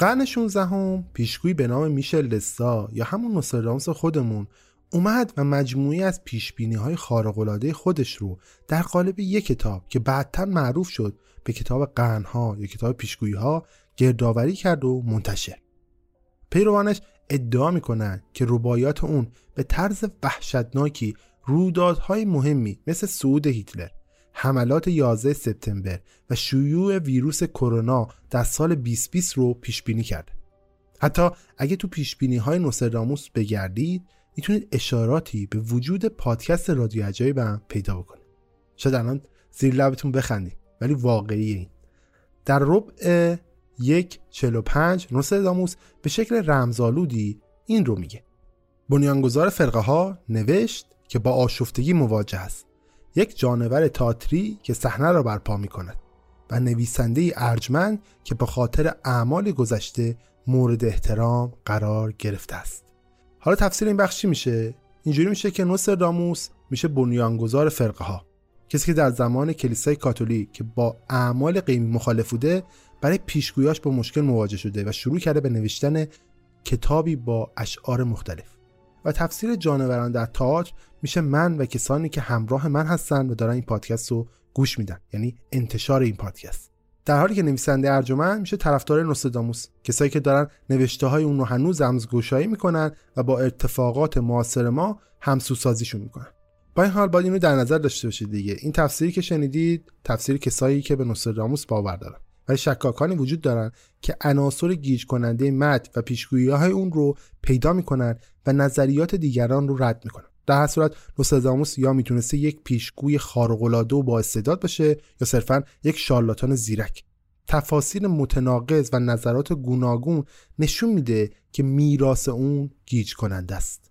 قرن 16 هم پیشگویی به نام میشل دستا یا همون نوستراداموس خودمون اومد و مجموعی از پیشبینی های خارق‌العاده خودش رو در قالب یک کتاب که بعدتر معروف شد به کتاب قرنها یا کتاب پیشگویی ها گردآوری کرد و منتشر. پیروانش ادعا می‌کنن که ربایات اون به طرز وحشتناکی رویدادهای مهمی مثل صعود هیتلر حملات 11 سپتامبر و شیوع ویروس کرونا در سال 2020 رو پیش بینی کرده. حتی اگه تو پیش بینی های نوستراداموس بگردید می‌تونید اشاراتی به وجود پادکست رادیو عجایبم پیدا بکنید. شاید الان زیر لبتون بخندید ولی واقعی این. در ربع یک 45 نوستراداموس به شکل رمزآلودی این رو میگه. بنیانگذار فرقه ها نوشت که با آشفتگی مواجه است یک جانور تاتری که صحنه را برپا می کند و نویسنده ارجمند که به خاطر اعمال گذشته مورد احترام قرار گرفته است. حالا تفسیر این بخش چی میشه؟ اینجوری میشه که نوستراداموس میشه بنیانگذار فرقه ها کسی که در زمان کلیسای کاتولیک که با اعمال قیمی مخالف بوده برای پیشگویاش با مشکل مواجه شده و شروع کرده به نوشتن کتابی با اشعار مختلف. و تفسیر جانوران در تئاتر میشه من و کسانی که همراه من هستن و دارن این پادکست رو گوش میدن. یعنی انتشار این پادکست. در حالی که نویسنده ارجمند میشه طرفدار نوستراداموس کسایی که دارن نوشته های اون رو هنوز رمزگشایی می‌کنن و با ارتفاقات معاصر ما همسوسازیشون می‌کنن. با این حال باید اینو در نظر داشته باشید دیگه. این تفسیری که شنیدید تفسیر کسایی که به نوستراداموس باور دارن. ولی شکاکانی وجود دارن که عناصر گیج کننده متن و پیشگویی های اون رو پیدا می‌کنن و نظریات دیگران رو رد می‌کنن در هر صورت نوستراداموس یا می‌تونسته یک پیشگوی خارق‌العاده و با استعداد باشه یا صرفا یک شارلاتان زیرک. تفاسیر متناقض و نظرات گوناگون نشون میده که میراث اون گیج کننده است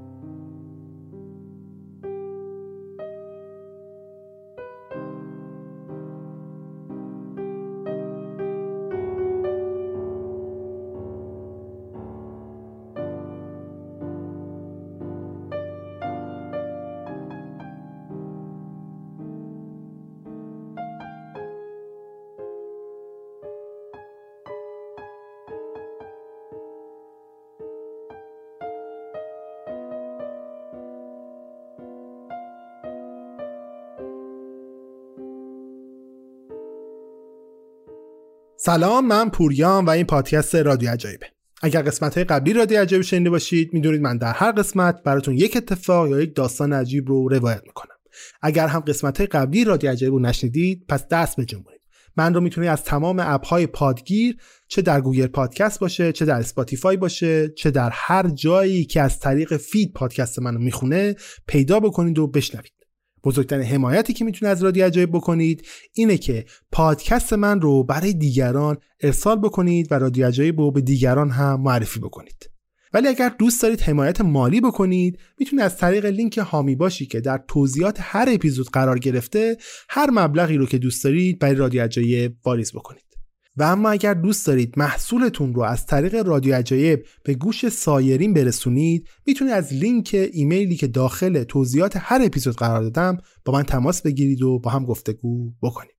سلام من پوریام و این پادکست رادیو عجایبه. اگر قسمت های قبلی رادیو عجایب شنیده باشید می‌دونید من در هر قسمت براتون یک اتفاق یا یک داستان عجیب رو روایت می‌کنم. اگر هم قسمت های قبلی رادیو عجایب رو نشنیدید پس دست بجنبونید من رو می‌تونید از تمام app های پادگیر چه در گوگل پادکست باشه چه در اسپاتیفای باشه چه در هر جایی که از طریق feed پادکست منو می‌خونه پیدا بکنید و بشنوید. بزرگترین حمایتی که می‌تونید از رادیو عجایب بکنید اینه که پادکست من رو برای دیگران ارسال بکنید و رادیو عجایب رو به دیگران هم معرفی بکنید. ولی اگر دوست دارید حمایت مالی بکنید می‌تونید از طریق لینک هامی باشی که در توضیحات هر اپیزود قرار گرفته هر مبلغی رو که دوست دارید برای رادیو عجایب واریز بکنید. و اما اگر دوست دارید محصولتون رو از طریق رادیو عجایب به گوش سایرین برسونید می‌تونید از لینک ایمیلی که داخل توضیحات هر اپیزود قرار دادم با من تماس بگیرید و با هم گفتگو بکنید.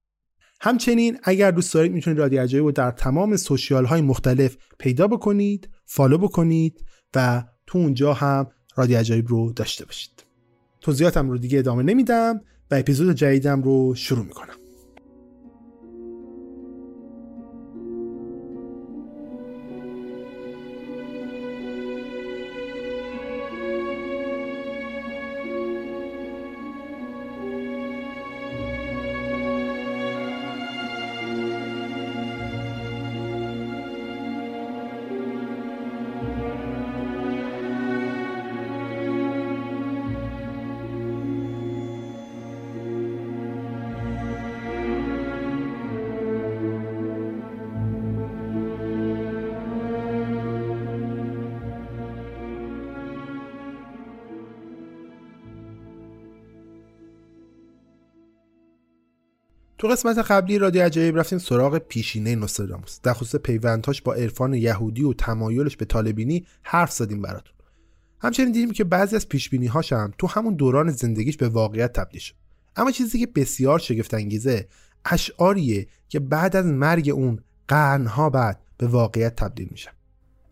همچنین اگر دوست دارید می‌تونید رادیو عجایب رو در تمام سوشیال های مختلف پیدا بکنید فالو بکنید و تو اونجا هم رادیو عجایب رو داشته باشید. توضیحاتم رو دیگه ادامه نمیدم و اپیزود جدیدم رو شروع می‌کنم. تو قسمت قبلی رادیو عجایب رفتیم سراغ پیشینه نوستراداموس در خصوص پیوندهاش با عرفان یهودی و تمایلش به طالبینی حرف زدیم براتون. همچنین دیدیم که بعضی از هاش هم تو همون دوران زندگیش به واقعیت تبدیل شد. اما چیزی که بسیار شگفت انگیزه اشعاریه که بعد از مرگ اون قرنها بعد به واقعیت تبدیل میشن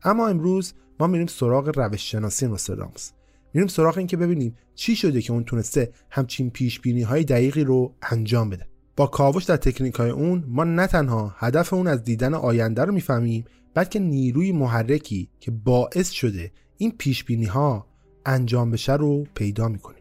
اما امروز ما میریم سراغ روش شناسی نوستراداموس میریم سراغ این که ببینیم چی شده که اون تونسته همچین پیش دقیقی رو انجام بده. کاوش در تکنیک های اون ما نه تنها هدف اون از دیدن آینده رو می‌فهمیم بلکه نیروی محرکی که باعث شده این پیش ها انجام بشه رو پیدا می‌کنیم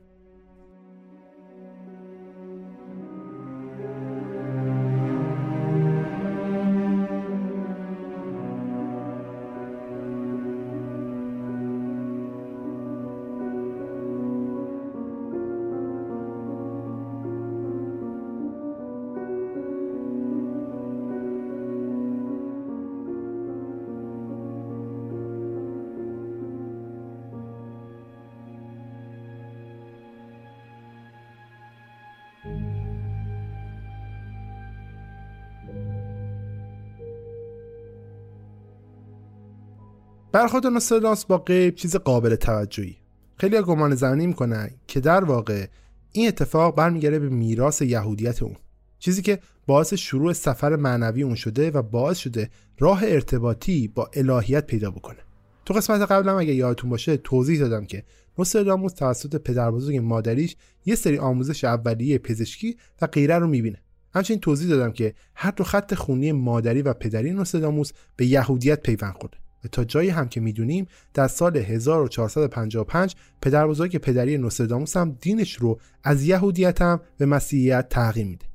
برخورد نوستراداموس با غیب چیز قابل توجهی. خیلی گمان زنی می‌کنن که در واقع این اتفاق برمیگرده به میراث یهودیت اون. چیزی که باعث شروع سفر معنوی اون شده و باعث شده راه ارتباطی با الهیت پیدا بکنه. تو قسمت قبلم اگه یادتون باشه توضیح دادم که نوستراداموس توسط پدر بزرگ مادریش یه سری آموزش اولیه پزشکی و غیره رو می‌بینه. همچنین توضیح دادم که هر دو خط خونی مادری و پدری نوستراداموس به یهودیت پیوند خورده. تا جایی هم که می‌دونیم در سال 1455 پدر بزرگ پدری نوستراداموس هم دینش رو از یهودیت هم به مسیحیت تغییر میده.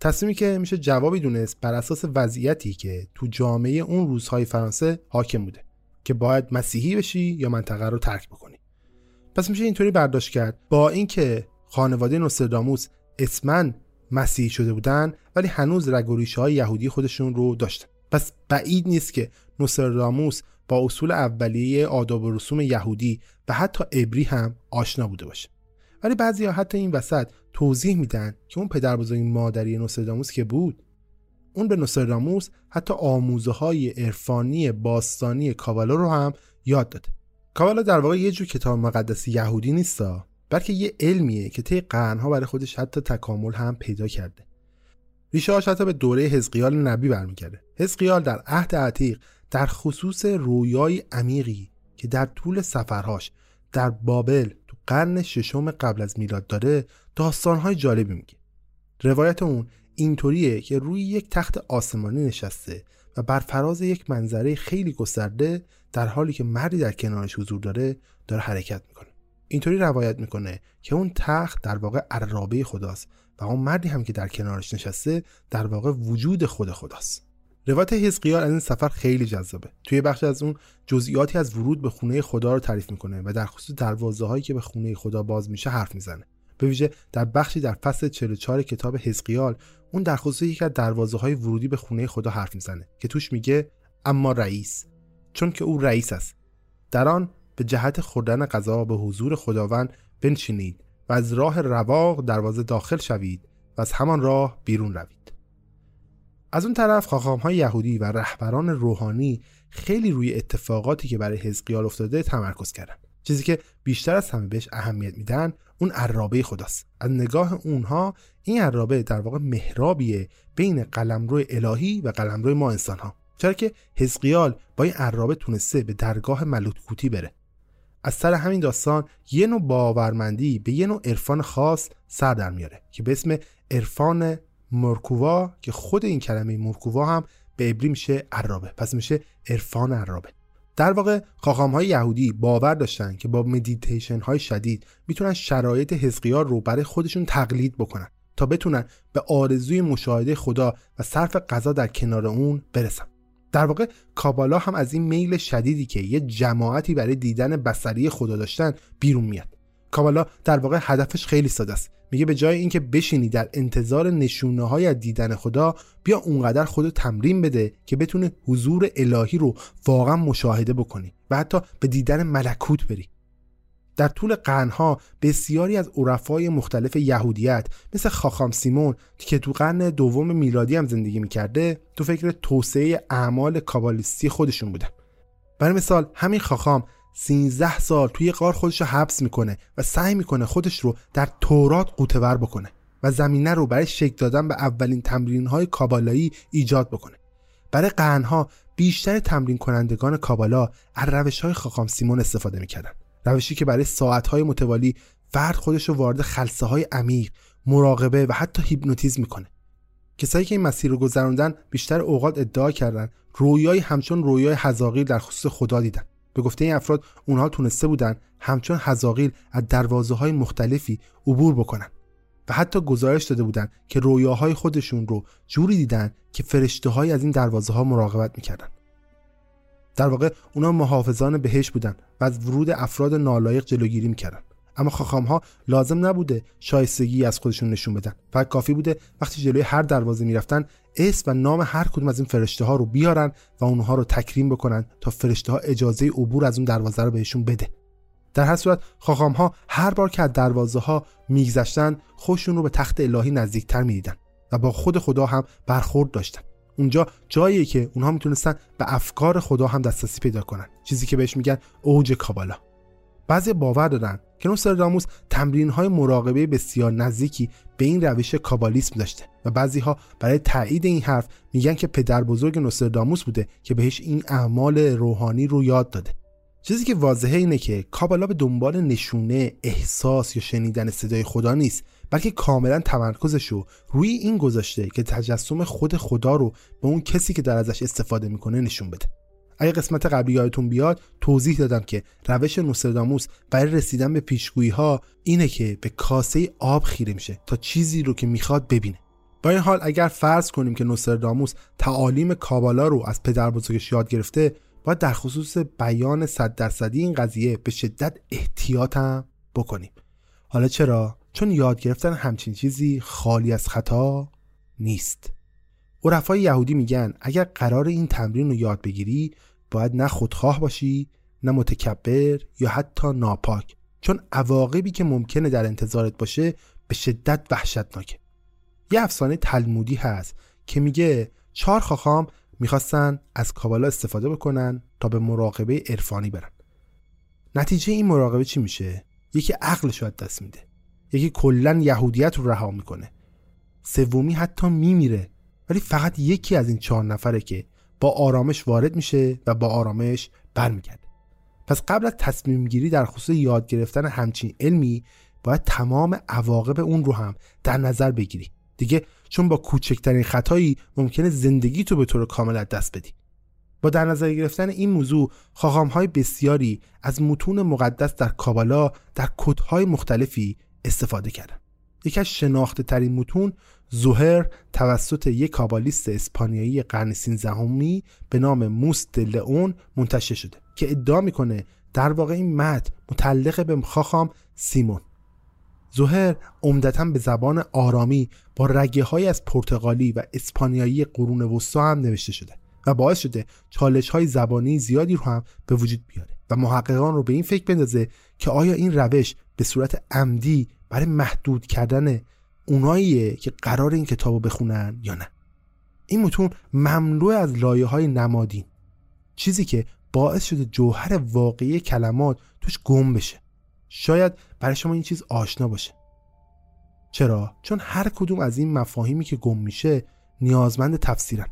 تصمیمی که میشه جوابی دونست بر اساس وضعیتی که تو جامعه اون روزهای فرانسه حاکم بوده که باید مسیحی بشی یا منطقه رو ترک بکنی. پس میشه اینطوری برداشت کرد. با اینکه خانواده نوستراداموس اسمن مسیحی شده بودن ولی هنوز رگ های یهودی خودشون رو داشتن. پس بعید نیست که نوستراداموس با اصول اولیه آداب و رسوم یهودی و حتی عبری هم آشنا بوده باشه. ولی بعضی ها حتی این وسط توضیح میدن که اون پدر بزرگ مادری نوستراداموس که بود؟ اون به نوستراداموس حتی آموزه های عرفانی باستانی کاوالا رو هم یاد داده. کاوالا در واقع یه جور کتاب مقدس یهودی نیستا بلکه یه علمیه که طی قرنها برای خودش حتی تکامل هم پیدا کرده. ریشه حتی به دوره حزقیال نبی برمیگرده. حزقیال در عهد عتیق در خصوص رویای عمیقی که در طول سفرهاش در بابل تو قرن ششم قبل از میلاد داره داستانهای جالبی میگه. روایت اون اینطوریه که روی یک تخت آسمانی نشسته و بر فراز یک منظره خیلی گسترده در حالی که مردی در کنارش حضور داره داره حرکت می‌کنه. اینطوری روایت می‌کنه که اون تخت در واقع عرابه خداست و اون مردی هم که در کنارش نشسته در واقع وجود خود خداست. روایت حزقیال از این سفر خیلی جذابه. توی بخش از اون جزئیاتی از ورود به خونه خدا رو تعریف می‌کنه و در خصوص دروازه هایی که به خونه خدا باز میشه حرف می‌زنه. به ویژه در بخشی در فصل 44 کتاب حزقیال اون در خصوص یکی از دروازه های ورودی به خونه خدا حرف می‌زنه که توش میگه اما رئیس. چون که او رئیس است. در آن به جهت خوردن غذا به حضور خداوند بنشینید و از راه رواق دروازه داخل شوید و از همان راه بیرون روید. از اون طرف خاخام های یهودی و رهبران روحانی خیلی روی اتفاقاتی که برای حزقیال افتاده تمرکز کردن. چیزی که بیشتر از همه بهش اهمیت میدن اون عرابه خداست. از نگاه اونها این عرابه در واقع محرابیه بین قلمرو الهی و قلمرو ما انسان ها چرا که حزقیال با این عرابه تونسته به درگاه ملوکوتی بره. از سر همین داستان یه نوع باورمندی به یه نوع عرفان خاص سر در میاره که به اسم عرفان مرکووا که خود این کلمه مرکووا هم به عبری میشه عرابه. پس میشه عرفان عرابه. در واقع خاخام های یهودی باور داشتن که با مدیتیشن های شدید می‌تونن شرایط حزقیال رو برای خودشون تقلید بکنن تا بتونن به آرزوی مشاهده خدا و صرف غذا در کنار اون برسن. در واقع کابالا هم از این میل شدیدی که یه جماعتی برای دیدن بسری خدا داشتن بیرون میاد. کابالا در واقع هدفش خیلی ساده است. میگه به جای اینکه بشینی در انتظار نشونه های دیدن خدا بیا اونقدر خودو تمرین بده که بتونه حضور الهی رو واقعا مشاهده بکنی و حتی به دیدن ملکوت بری. در طول قرنها بسیاری از عرفای مختلف یهودیت مثل خاخام سیمون که تو قرن دوم میلادی هم زندگی می‌کرده تو فکر توسعه اعمال کابالیستی خودشون بودن. برای مثال همین خاخام 13 سال توی قار خودش رو حبس می‌کنه و سعی می‌کنه خودش رو در تورات قوتور بکنه و زمینه رو برای شکل دادن به اولین تمرین های کابالایی ایجاد بکنه. برای قرنها بیشتر تمرین کنندگان کابالا از روش های خاخام سیمون استفاده می‌کردن. روشی که برای ساعتهای متوالی فرد خودش رو وارد خلصه های عمیق مراقبه و حتی هیپنوتیزم می‌کنه. کسایی که این مسیر رو گذروندن بیشتر اوقات ادعا کردن رویای همچون رویای حزاقیل در خصوص خدا دیدن. به گفته این افراد اونها تونسته بودن همچون حزاقیل از دروازه های مختلفی عبور بکنن و حتی گزارش داده بودن که رویاهای خودشون رو جوری دیدن که فرشته های از این دروازه ها مراقبت می‌کردن. در واقع اونا محافظان بهش بودن و از ورود افراد نالایق جلوگیری می‌کردن. اما خاخام ها لازم نبوده شایستگی از خودشون نشون بدن. فقط کافی بوده وقتی جلوی هر دروازه می‌رفتن اسم و نام هر کدوم از این فرشته ها رو بیارن و اونها رو تکریم بکنن تا فرشته ها اجازه عبور از اون دروازه رو بهشون بده. در هر صورت خاخام ها هر بار که از دروازه ها میگذشتن خودشون رو به تخت الهی نزدیکتر می‌دیدن و با خود خدا هم برخورد داشتن. اونجا جاییه که اونها می‌تونستن به افکار خدا هم دسترسی پیدا کنن. چیزی که بهش میگن اوج کابالا. بعضی باور دارن که نوستراداموس تمرین های مراقبه بسیار نزدیکی به این روش کابالیسم داشته و بعضی ها برای تایید این حرف میگن که پدر بزرگ نوستراداموس بوده که بهش این اعمال روحانی رو یاد داده. چیزی که واضحه اینه که کابالا به دنبال نشونه احساس یا شنیدن صدای خدا نیست بلکه کاملا تمرکزش رو روی این گذاشته که تجسم خود خدا رو به اون کسی که در ازش استفاده می‌کنه نشون بده. اگه قسمت قبلی یادتون بیاد توضیح دادم که روش نوستراداموس برای رسیدن به پیشگویی ها اینه که به کاسه آب خیره میشه تا چیزی رو که می‌خواد ببینه. با این حال اگر فرض کنیم که نوستراداموس تعالیم کابالا رو از پدر بزرگش یاد گرفته باید در خصوص بیان صد درصدی این قضیه به شدت احتیاط هم بکنیم. حالا چرا؟ چون یاد گرفتن همچین چیزی خالی از خطا نیست. عرفای یهودی میگن اگر قرار این تمرین رو یاد بگیری باید نه خودخواه باشی نه متکبر یا حتی ناپاک. چون عواقبی که ممکنه در انتظارت باشه به شدت وحشتناکه. یه افسانه تلمودی هست که میگه چهار خاخام می‌خواستن از کابالا استفاده بکنن تا به مراقبه عرفانی برن. نتیجه این مراقبه چی میشه؟ یکی عقلش رو دست میده. یکی کلا یهودیت رو رها می‌کنه. سومی حتی میمیره. ولی فقط یکی از این چهار نفره که با آرامش وارد میشه و با آرامش برمیگرده. پس قبل از تصمیم گیری در خصوص یاد گرفتن همچین علمی باید تمام عواقب اون رو هم در نظر بگیری. دیگه چون با کوچکترین خطایی ممکنه زندگی تو به طور کامل از دست بدی. با در نظر گرفتن این موضوع های بسیاری از متون مقدس در کابالا در کدهای مختلفی استفاده کردن. یکی از شناخته ترین متون زوهر توسط یک کابالیست اسپانیایی قرن 13 به نام موس لئون منتشر شده که ادعا می‌کنه در واقع این متن متعلق به خاخام سیمون. زوهر عمدتا به زبان آرامی با رگه های از پرتغالی و اسپانیایی قرون وسطا هم نوشته شده و باعث شده چالش های زبانی زیادی رو هم به وجود بیاره و محققان رو به این فکر بندازه که آیا این روش به صورت عمدی برای محدود کردن اوناییه که قرار این کتاب رو بخونن یا نه. این متون مملو از لایه های نمادین. چیزی که باعث شده جوهر واقعی کلمات توش گم بشه. شاید برای شما این چیز آشنا باشه. چرا؟ چون هر کدوم از این مفاهیمی که گم میشه نیازمند تفسیرن.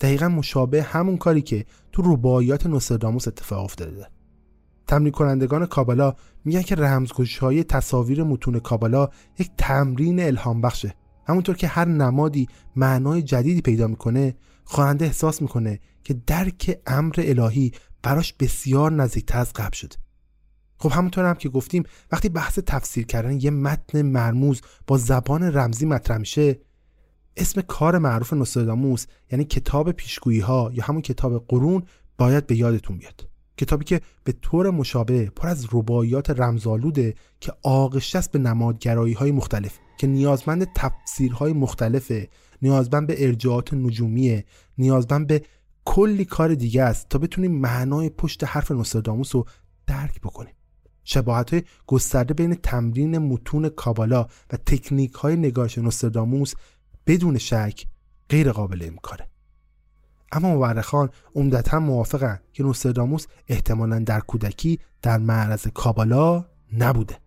دقیقا مشابه همون کاری که تو رباعیات نوستراداموس اتفاق افتاده. تمرین کنندگان کابالا میگن که رمزگشایی تصاویر متون کابالا یک تمرین الهام بخشه همونطور که هر نمادی معنای جدیدی پیدا می‌کنه خواننده احساس می‌کنه که درک امر الهی براش بسیار نزدیکتر از قبل شده. خب همونطور هم که گفتیم وقتی بحث تفسیر کردن یه متن مرموز با زبان رمزی مطرح میشه اسم کار معروف نوستراداموس یعنی کتاب پیشگویی ها یا همون کتاب قرون باید به یادتون بیاد. کتابی که به طور مشابه پر از رباعیات رمزآلوده که آغشته است به نمادگرایی های مختلف که نیازمند تفسیرهای مختلفه نیازمند به ارجاعات نجومیه نیازمند به کلی کار دیگه است تا بتونیم معنای پشت حرف نوستراداموس رو درک بکنیم. شباهت های گسترده بین تمرین متون کابالا و تکنیک های نگارش نوستراداموس بدون شک غیر قابل امکانه اما مورخان عمدتا موافقن که نوستراداموس احتمالا در کودکی در معرض کابالا نبوده.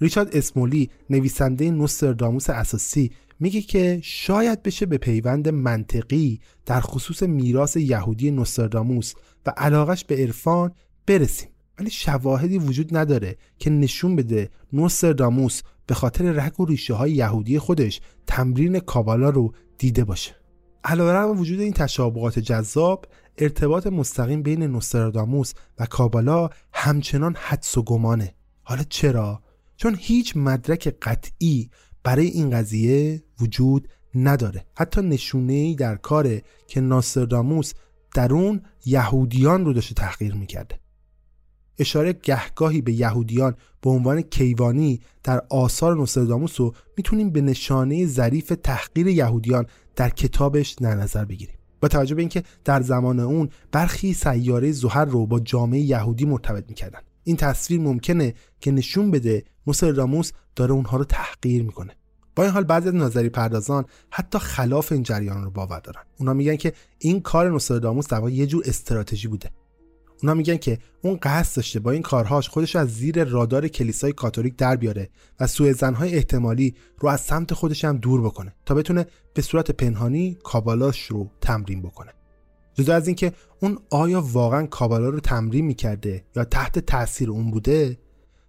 ریچارد اسمولی نویسنده نوستراداموس اساسی میگه که شاید بشه به پیوند منطقی در خصوص میراث یهودی نوستراداموس و علاقش به عرفان برسیم. ولی شواهدی وجود نداره که نشون بده نوستراداموس به خاطر رگ و ریشه های یهودی خودش تمرین کابالا رو دیده باشه. علیرغم وجود این تشابهات جذاب ارتباط مستقیم بین نوستراداموس و کابالا همچنان حدس و گمانه. حالا چرا؟ چون هیچ مدرک قطعی برای این قضیه وجود نداره. حتی نشونه ای در کاره که ناسترداموس در اون یهودیان رو داشته تحقیر می‌کرده. اشاره گهگاهی به یهودیان به عنوان کیوانی در آثار نوستراداموس رو می‌تونیم به نشانه ظریف تحقیر یهودیان در کتابش در نظر بگیریم. با توجه به اینکه در زمان اون برخی سیاره زهر رو با جامعه یهودی مرتبط می‌کردن. این تصویر ممکنه که نشون بده نوستراداموس داره اونها رو تحقیر می‌کنه. با این حال بعضی از نظری پردازان حتی خلاف این جریان رو باور دارن. اونا میگن که این کار نوستراداموس در یه جور استراتژی بوده. اونا میگن که اون قصد داشته با این کارهاش خودش از زیر رادار کلیسای کاتولیک در بیاره و سوء زنهای احتمالی رو از سمت خودش هم دور بکنه تا بتونه به صورت پنهانی کابالاش رو تمرین بکنه. جدا از اینکه اون آیا واقعا کابالا رو تمرین می‌کرده یا تحت تاثیر اون بوده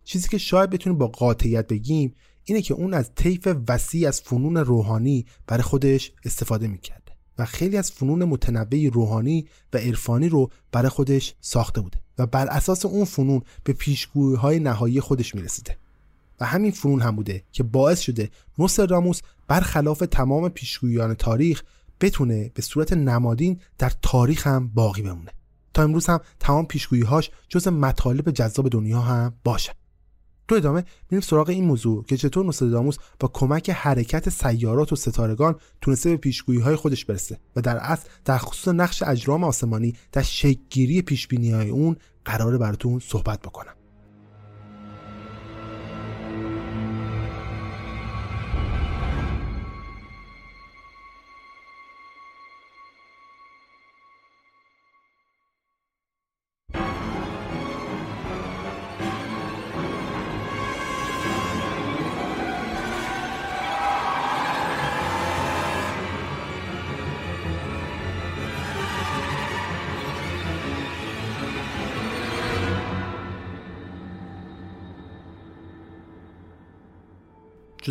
چیزی که شاید بتونیم با قاطعیت بگیم اینه که اون از طیف وسیع از فنون روحانی برای خودش استفاده می‌کرد. و خیلی از فنون متنوعی روحانی و عرفانی رو برای خودش ساخته بوده و بر اساس اون فنون به پیشگویی های نهایی خودش می‌رسیده. و همین فنون هم بوده که باعث شده راموس برخلاف تمام پیشگویان تاریخ بتونه به صورت نمادین در تاریخ هم باقی بمونه. تا امروز هم تمام پیشگوییهاش جز مطالب جذاب دنیا هم باشه. تو ادامه میریم سراغ این موضوع که چطور نوستراداموس با کمک حرکت سیارات و ستارگان تونسته به پیشگویی های خودش برسه و در اصل در خصوص نقش اجرام آسمانی در شکلگیری پیشبینی های اون قرار براتون صحبت بکنم.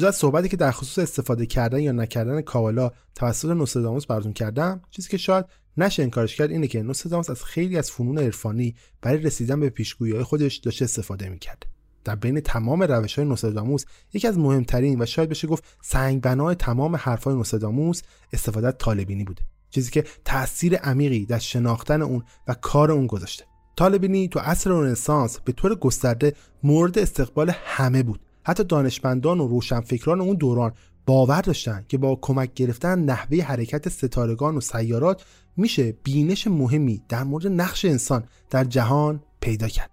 از صحبتی که در خصوص استفاده کردن یا نکردن کاوالا توسط نوستراداموس براتون کردم چیزی که شاید نشه انکارش کرد اینه که نوستراداموس از خیلی از فنون عرفانی برای رسیدن به پیشگویی خودش داشته استفاده می‌کرد. در بین تمام روش های نوستراداموس یکی از مهمترین و شاید بشه گفت سنگ بنای تمام حرفهای نوستراداموس استفاده طالبینی بوده چیزی که تاثیر عمیقی در شناختن اون و کار اون گذاشته. طالبینی تو عصر رنسانس به طور گسترده مورد استقبال همه بود. حتی دانشمندان و روشنفکران اون دوران باور داشتن که با کمک گرفتن نحوه حرکت ستارگان و سیارات میشه بینش مهمی در مورد نقش انسان در جهان پیدا کرد.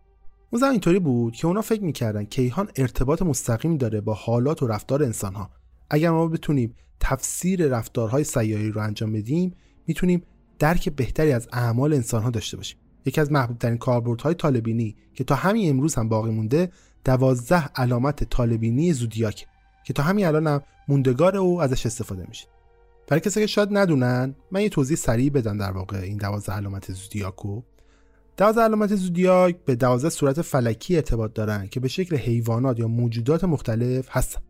اون زمان اینطوری بود که اونا فکر می‌کردن کیهان ارتباط مستقیم داره با حالات و رفتار انسانها. اگر ما بتونیم تفسیر رفتارهای سیاری رو انجام بدیم می‌تونیم درک بهتری از اعمال انسانها داشته باشیم. یکی از محبوبترین کاربردهای طالبینی که تا همین امروز هم باقی مونده دوازده علامت طالبینی زودیاک که تا همین الان هم موندگار او ازش استفاده میشه. برای کسی که شاید ندونن من یه توضیح سریع بدم در واقع این دوازده علامت زودیاکو دوازده علامت زودیاک به دوازده صورت فلکی ارتباط دارن که به شکل حیوانات یا موجودات مختلف هستن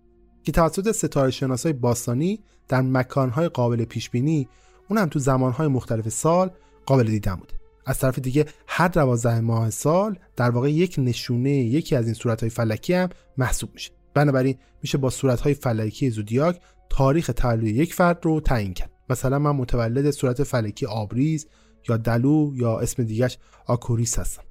که توسط ستاره شناسای باستانی در مکانهای قابل پیش بینی اون هم تو زمانهای مختلف سال قابل دیدن بوده. از طرف دیگه هر دوازده ماه سال در واقع یک نشونه یکی از این صورتهای فلکی هم محسوب میشه. بنابراین میشه با صورتهای فلکی زودیاک تاریخ تولد یک فرد رو تعیین کرد. مثلا من متولد صورت فلکی آبریز یا دلو یا اسم دیگهش آکوریس هستم.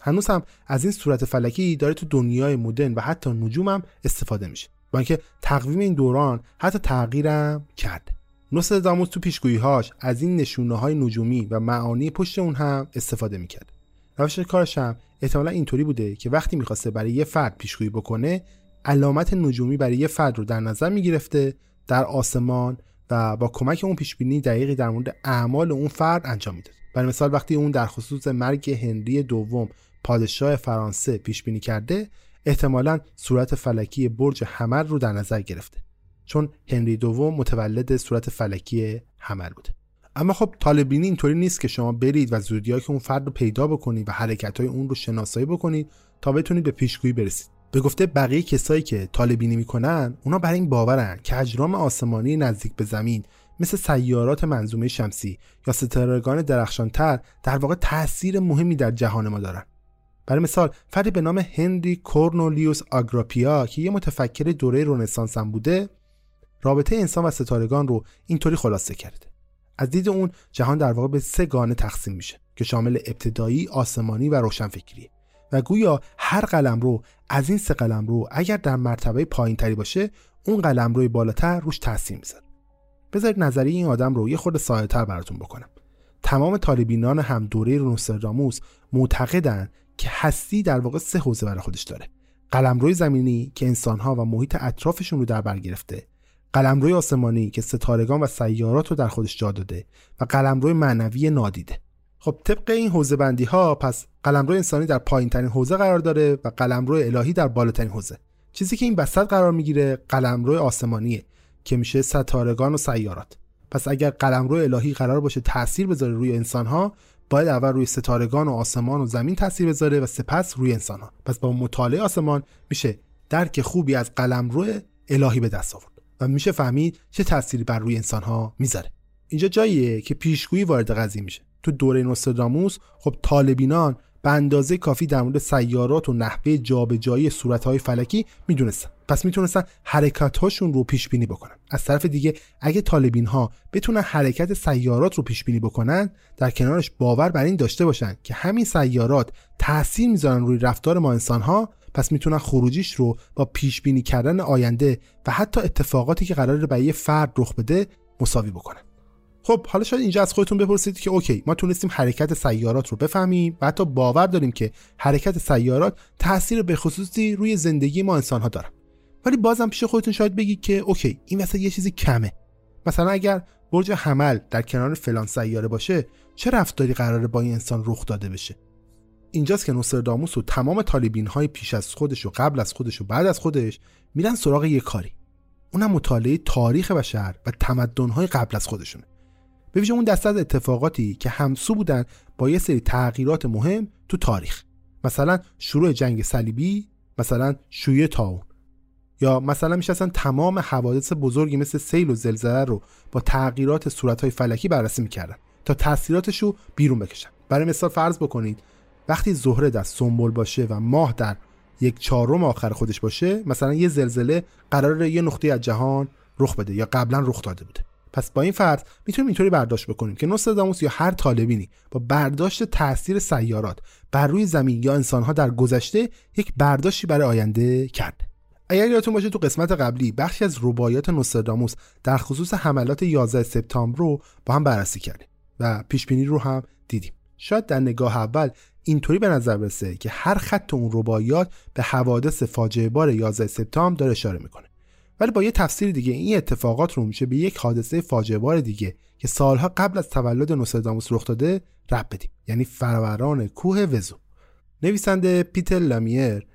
هنوز هم از این صورت فلکی داره تو دنیای مدرن و حتی نجوم استفاده میشه. با اینکه تقویم این دوران حتی تغییرم کرده. نوستراداموس تو پیشگوییهاش از این نشونه های نجومی و معانی پشت اون هم استفاده می‌کرد. روش کارش هم احتمالا اینطوری بوده که وقتی می‌خواسته برای یه فرد پیشگویی بکنه علامت نجومی برای یه فرد رو در نظر می‌گرفته در آسمان و با کمک اون پیشبینی دقیقی در مورد اعمال اون فرد انجام می‌داد. برای مثال وقتی اون در خصوص مرگ هنری دوم پادشاه فرانسه پیش بینی کرده احتمالا صورت فلکی برج حمل رو در نظر گرفته. چون هنری دوم متولد صورت فلکی حمل بوده اما خب طالبینی اینطوری نیست که شما برید و زودیاک اون فرد رو پیدا بکنید و حرکت های اون رو شناسایی بکنید تا بتونید به پیشگویی برسید. به گفته بقیه کسایی که طالبینی می‌کنن اونا برای این باورن که اجرام آسمانی نزدیک به زمین مثل سیارات منظومه شمسی یا ستارگان درخشانتر در واقع تاثیر مهمی در جهان ما دارن. برای مثال فردی به نام هنری کورنولیوس آگراپیا که یه متفکر دوره رنسانس هم بوده رابطه انسان و ستارگان رو اینطوری خلاصه کرده. از دید اون جهان در واقع به سه گانه تقسیم میشه که شامل ابتدایی، آسمانی و روشنفکریه. و گویا هر قلم رو از این سه قلم رو اگر در مرتبه پایین تری باشه اون قلم روی بالاتر روش تاثیر می‌ذاره. بذارید نظریه این آدم رو یه خورده ساده براتون بکنم. تمام طالبینان هم دوره نوستراداموس معتقدن که هستی در واقع سه حوزه برای خودش داره. قلمروی زمینی که انسانها و محیط اطرافشون رو در بر گرفته قلمروی آسمانی که ستارگان و سیارات رو در خودش جا داده و قلمروی معنوی نادیده. خب طبق این حوزه بندی ها پس قلمرو انسانی در پایین ترین حوزه قرار داره و قلمرو الهی در بالاترین حوزه. چیزی که این وسط قرار می‌گیره قلمرو آسمانیه که میشه ستارگان و سیارات. پس اگر قلمرو الهی قرار باشه تاثیر بذاره روی انسان ها باید اول روی ستارگان و آسمان و زمین تاثیر بذاره و سپس روی انسان ها پس با مطالعه آسمان میشه درک خوبی از قلمرو الهی به دست آورد. و میشه فهمید چه تأثیری بر روی انسان ها می‌ذاره. اینجا جاییه که پیشگویی وارد قضیه میشه. تو دوره نوستراداموس خب طالبینان به اندازه کافی در مورد سیارات و نحوه جابجایی صورتهای فلکی می‌دونستن. پس می‌تونستن حرکت هاشون رو پیش بینی بکنن. از طرف دیگه اگه طالبین ها بتونن حرکت سیارات رو پیش بینی بکنن در کنارش باور بر این داشته باشن که همین سیارات تاثیر می‌ذارن روی رفتار ما انسان ها پس می‌تونن خروجیش رو با پیش بینی کردن آینده و حتی اتفاقاتی که قراره برای فرد رخ بده مساوی بکنن. خب حالا شاید اینجا از خودتون بپرسید که okay ما تونستیم حرکت سیارات رو بفهمیم و حتی باور داریم که حرکت سیارات تاثیر به خصوصی روی زندگی ما انسان ها داره. ولی بازم پیش خودتون شاید بگید که okay این وسط یه چیزی کمه. مثلا اگر برج حمل در کنار فلان سیاره باشه چه رفتاری قراره با این انسان رخ داده بشه؟ اینجاست که نوستراداموس و تمام طالبین های پیش از خودش و قبل از خودش و بعد از خودش میرن سراغ یه کاری. اونم مطالعه تاریخ بشر و تمدن های قبل از خودشونه. به ویژه اون دسته از اتفاقاتی که همسو بودن با یه سری تغییرات مهم تو تاریخ. مثلا شروع جنگ صلیبی مثلا شویه تاون. یا مثلا اصلا تمام حوادث بزرگی مثل سیل و زلزله رو با تغییرات صورتهای فلکی بررسی می‌کردن تا تاثیراتش رو بیرون بکشن. برای مثال فرض بکنید وقتی زهره در سنبل باشه و ماه در یک چهارم آخر خودش باشه مثلا یه زلزله قرار یه نقطه از جهان رخ بده یا قبلا رخ داده بوده. پس با این فرض می‌تونیم اینطوری برداشت بکنیم که نوستراداموس یا هر طالبینی با برداشت تاثیر سیارات بر روی زمین یا انسانها در گذشته یک برداشتی برای آینده کرد. اگر یادتون باشه تو قسمت قبلی بخشی از ربایات نوستراداموس در خصوص حملات 11 سپتامبر رو با هم بررسی کردیم و پیش بینی رو هم دیدیم. شاید در نگاه اول اینطوری به نظر برسه که هر خط اون رباعیات به حوادث فاجعه بار 11 سپتامبر داره اشاره می‌کنه. ولی با یه تفسیر دیگه این اتفاقات رو میشه به یک حادثه فاجعه بار دیگه که سالها قبل از تولد نوستراداموس رخ داده رب بدیم. یعنی فروران کوه وزو. نویسنده پیتر لامیر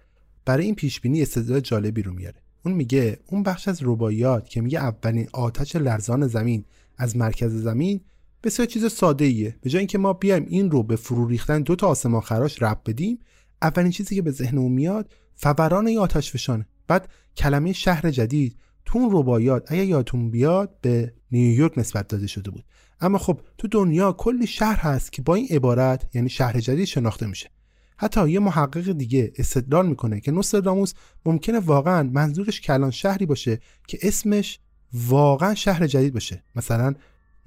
برای این پیش بینی استدلال جالبی رو میاره. اون میگه اون بخش از رباعیات که میگه اولین آتش لرزان زمین از مرکز زمین بسیار چیز ساده ایه به جای اینکه ما بیایم این رو به فرو ریختن دو تا آسمان خراش رب بدیم اولین چیزی که به ذهنمون میاد فوران ای آتش فشانه. بعد کلمه شهر جدید تو اون رباعیات اگه یادتون بیاد به نیویورک نسبت داده شده بود. اما خب تو دنیا کلی شهر هست که با این عبارت یعنی شهر جدید شناخته میشه. حتی یه محقق دیگه استدلال می‌کنه که نوستراداموس ممکنه واقعا منظورش کلان شهری باشه که اسمش واقعا شهر جدید باشه. مثلا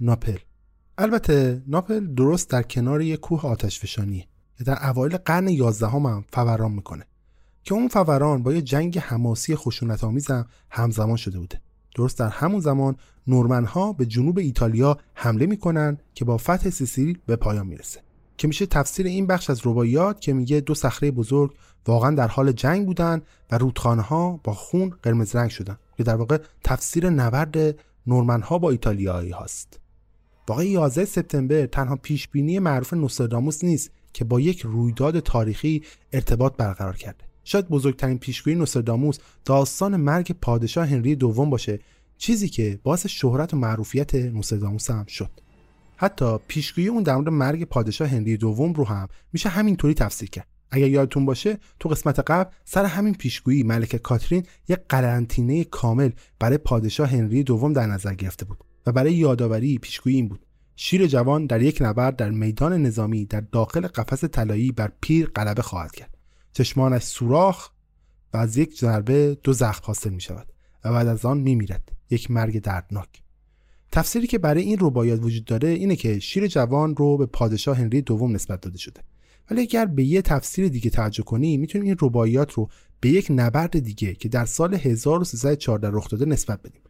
ناپل. البته ناپل درست در کنار یک کوه آتش فشانیه که در اوایل قرن 11 هم, هم فوران می‌کنه. که اون فوران با یه جنگ حماسی خشونت آمیزم همزمان شده بوده. درست در همون زمان نورمن ها به جنوب ایتالیا حمله می‌کنن که با فتح سیسیل به پایان می‌رسه. که میشه تفسیر این بخش از رباعیات که میگه دو صخره بزرگ واقعا در حال جنگ بودن و رودخانه ها با خون قرمز رنگ شدن. که در واقع تفسیر نبرد نورمن ها با ایتالیایی هاست. واقع 11 سپتامبر تنها پیش بینی معروف نوستراداموس نیست که با یک رویداد تاریخی ارتباط برقرار کرده. شاید بزرگترین پیشگویی نوستراداموس داستان مرگ پادشاه هنری دوم باشه چیزی که باعث شهرت و معروفیت نوستراداموس هم شد. حتی پیشگویی اون در مورد مرگ پادشاه هنری دوم رو هم میشه همینطوری تفسیر کرد. اگر یادتون باشه تو قسمت قبل سر همین پیشگویی ملکه کاترین یک قرنطینه کامل برای پادشاه هنری دوم در نظر گرفته بود. و برای یادآوری پیشگویی این بود. شیر جوان در یک نبرد در میدان نظامی در داخل قفس طلایی بر پیر غلبه خواهد کرد. چشمانش سوراخ و از یک ضربه دو زخم حاصل می شود و بعد از آن می میرد یک مرگ دردناک. تفسیری که برای این رباعیات وجود داره اینه که شیر جوان رو به پادشاه هنری دوم نسبت داده شده. ولی اگر به یه تفسیر دیگه توجه کنی می‌تونیم این رباعیات رو به یک نبرد دیگه که در سال 1314 رخ داده نسبت بدیم.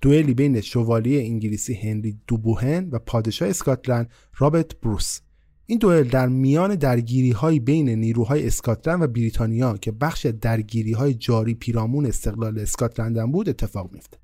دوئلی بین شوالیه انگلیسی هنری دوبوهن و پادشاه اسکاتلند رابرت بروس. این دوئل در میان درگیری های بین نیروهای اسکاتلند و بریتانیا که بخش درگیری های جاری پیرامون استقلال اسکاتلند بود اتفاق میفته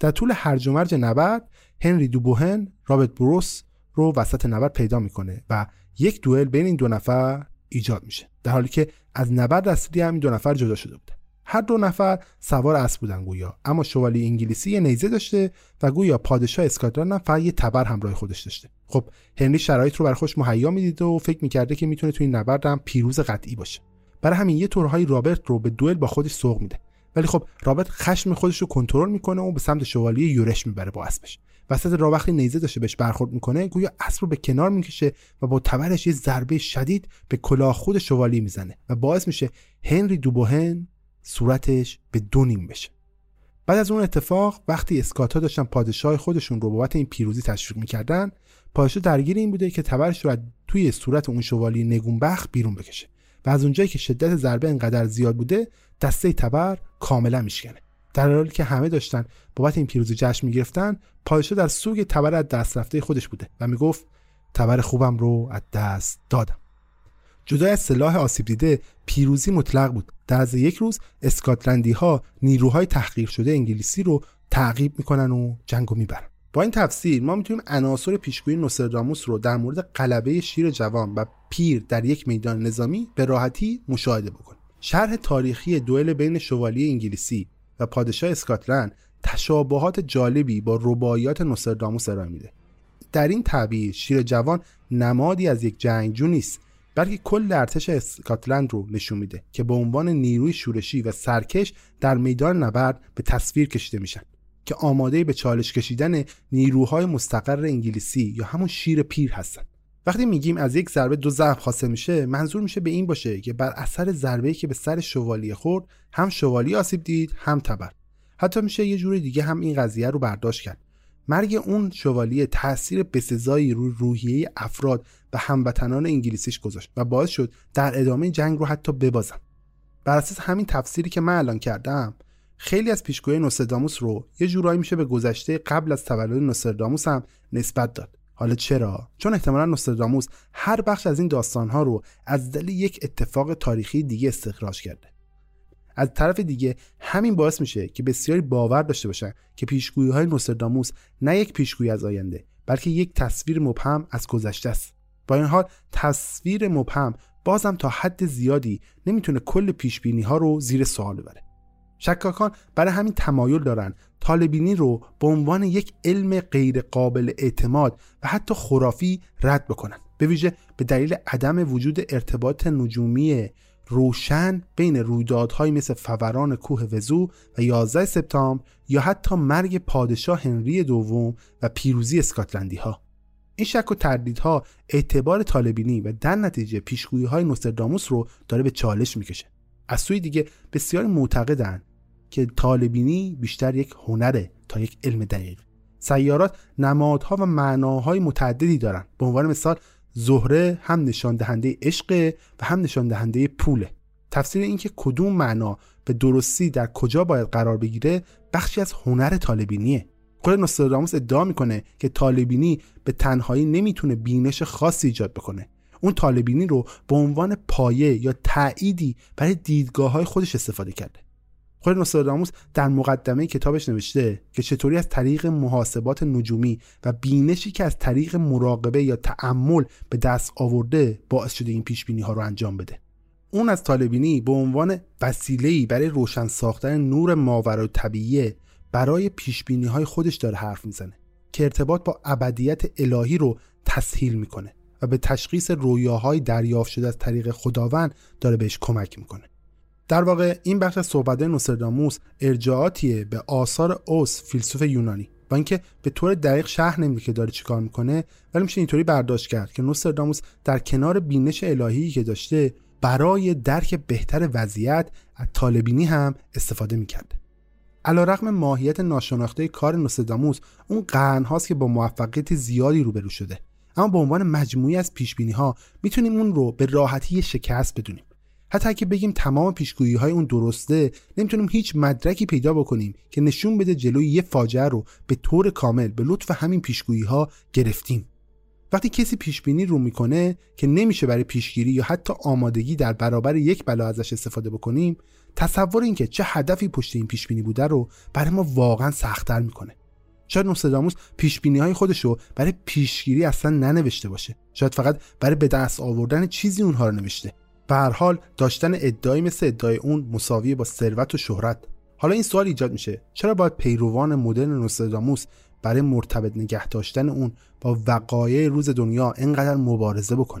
در طول هرج و مرج نبرد هنری دوبوهن رابرت بروس رو وسط نبرد پیدا می‌کنه و یک دوئل بین این دو نفر ایجاد میشه. در حالی که از نبرد اصلی هم این دو نفر جدا شده بوده هر دو نفر سوار اسب بودن گویا. اما شوالی انگلیسی یه نیزه داشته و گویا پادشاه اسکاتلند هم فقط یه تبر همراه خودش داشته. خب هنری شرایط رو بر خودش مهیا می‌دیده و فکر می‌کرده که می‌تونه تو این نبرد هم پیروز قطعی باشه. برای همین یه طورهای رابرت رو به دوئل با خودش سوق میده. ولی خب رابرت خشم خودش رو کنترل می‌کنه و به سمت شوالیه یورش می‌بره با اسبش. وسط راه وقتی نیزه داشته بهش برخورد می‌کنه گویا اسب رو به کنار می‌کشه و با تبرش یه ضربه شدید به کلاه خود شوالیه می‌زنه و باعث میشه هنری دوبوهن صورتش به دو نیم بشه. بعد از اون اتفاق وقتی اسکات ها داشتن پادشاه خودشون رو بابت این پیروزی تشویق می‌کردن پادشاه درگیر این بوده که تبرش رو توی صورت اون شوالی نگونبخت بیرون بکشه و از اونجایی که شدت ضربه انقدر زیاد بوده دسته تبر کاملا میشکنه. در حالی که همه داشتن بابت این پیروزی جشن می‌گرفتن پادشاه در سوگ تبر از دست رفته خودش بوده و می‌گفت تبر خوبم رو از دست دادم. جدا از سلاح آسیب دیده پیروزی مطلق بود. در از یک روز اسکاتلندی ها نیروهای تحقیر شده انگلیسی رو تعقیب می‌کنن و جنگو می‌برن. با این تفسیر ما می‌تونیم عناصر پیشگویی نوستراداموس رو در مورد قلبه شیر جوان و پیر در یک میدان نظامی به راحتی مشاهده بکنیم. شرح تاریخی دوئل بین شوالی انگلیسی و پادشاه اسکاتلند تشابهات جالبی با رباعیات نوستراداموس ارائه میده. در این تعبیر شیر جوان نمادی از یک جنگجو نیست. بلکه کل ارتش اسکاتلند رو نشون میده که به عنوان نیروی شورشی و سرکش در میدان نبرد به تصویر کشیده میشن که آماده به چالش کشیدن نیروهای مستقر انگلیسی یا همون شیر پیر هستن. وقتی میگیم از یک ضربه دو زخم حاصل میشه منظور میشه به این باشه که بر اثر ضربه‌ای که به سر شوالیه خورد هم شوالیه آسیب دید هم تبر. حتی میشه یه جور دیگه هم این قضیه رو برداشت کرد. مرگ اون شوالیه تاثیر بسزایی روی روحیه افراد و هموطنان انگلیسیش گذاشت و باعث شد در ادامه جنگ رو حتی ببازن. بر اساس همین تفسیری که من الان کردم خیلی از پیشگوی نوستراداموس رو یه جورایی میشه به گذشته قبل از تولد نوستراداموس هم نسبت داد. حالا چرا؟ چون احتمالا نوستراداموس هر بخش از این داستانها رو از دل یک اتفاق تاریخی دیگه استخراج کرده. از طرف دیگه همین باعث میشه که بسیاری باور داشته باشن که پیشگویی های نوستراداموس نه یک پیشگویی از آینده بلکه یک تصویر مبهم از گذشته است. با این حال تصویر مبهم بازم تا حد زیادی نمی‌تونه کل پیش ها رو زیر سوال ببره. شکاکان برای همین تمایل دارن طالبینی رو به عنوان یک علم غیر قابل اعتماد و حتی خرافی رد بکنن به ویژه به دلیل عدم وجود ارتباط نجومی روشن بین رویدادهایی مثل فوران کوه وزو و 11 سپتامبر یا حتی مرگ پادشاه هنری دوم و پیروزی اسکاتلندی ها این شک و تردیدها اعتبار طالبینی و در نتیجه پیشگویی های نوستراداموس رو داره به چالش می‌کشه. از سوی دیگه بسیاری معتقدند که طالبینی بیشتر یک هنره تا یک علم دقیق. سیارات نمادها و معناهای متعددی دارند. به عنوان مثال زهره هم نشان دهنده عشق و هم نشان دهنده پوله. تفسیر اینکه کدوم معنا به درستی در کجا باید قرار بگیره بخشی از هنر طالبینیه. خود نوستراداموس ادعا می‌کنه که طالبینی به تنهایی نمی‌تونه بینش خاصی ایجاد بکنه. اون طالبینی رو به عنوان پایه یا تأییدی برای دیدگاه های خودش استفاده کرده. خود نوستراداموس در مقدمه کتابش نوشته که چطوری از طریق محاسبات نجومی و بینشی که از طریق مراقبه یا تعمل به دست آورده باعث شده این پیش ها رو انجام بده. اون از طالبینی به عنوان وسیله‌ای برای روشن ساختن نور ماورای طبیعی برای پیش های خودش داره حرف می‌زنه که ارتباط با ابدیت الهی رو تسهیل می‌کنه و به تشخیص رویاهای دریافت شده از طریق خداوند داره بهش کمک می‌کنه. در واقع این بخش از صحبت نوستراداموس ارجاعاتیه به آثار اوس فیلسوف یونانی با اینکه به طور دقیق شهر نمیده که داره چیکار می‌کنه ولی میشه اینطوری برداشت کرد که نوستراداموس در کنار بینش الهی که داشته برای درک بهتر وضعیت از طالبینی هم استفاده می‌کرده علیرغم ماهیت ناشناخته کار نوستراداموس اون قرن هاست که با موفقیت زیادی روبرو شده. اما به عنوان مجموعی از پیش ها می‌تونیم اون رو به راحتی شکست بدونیم. حتی اگه بگیم تمام پیشگویی های اون درسته نمی‌تونیم هیچ مدرکی پیدا بکنیم که نشون بده جلوی یه فاجعه رو به طور کامل به لطف همین پیشگویی ها گرفتیم. وقتی کسی پیشبینی رو می‌کنه که نمیشه برای پیشگیری یا حتی آمادگی در برابر یک بلا ازش استفاده بکنیم تصور اینکه چه هدفی پشت این پیشبینی بوده رو برای ما واقعا سختتر می‌کنه. شاید نوستراداموس پیش بینی های خودش رو برای پیشگیری اصلا ننوشته باشه. شاید فقط برای به دست آوردن چیزی اونها رو نوشته. به هر حال داشتن ادعایی مثل ادعای اون مساوی با ثروت و شهرت. حالا این سوال ایجاد میشه. چرا باید پیروان مدرن نوستراداموس برای مرتبط نگه داشتن اون با وقایع روز دنیا اینقدر مبارزه بکنه؟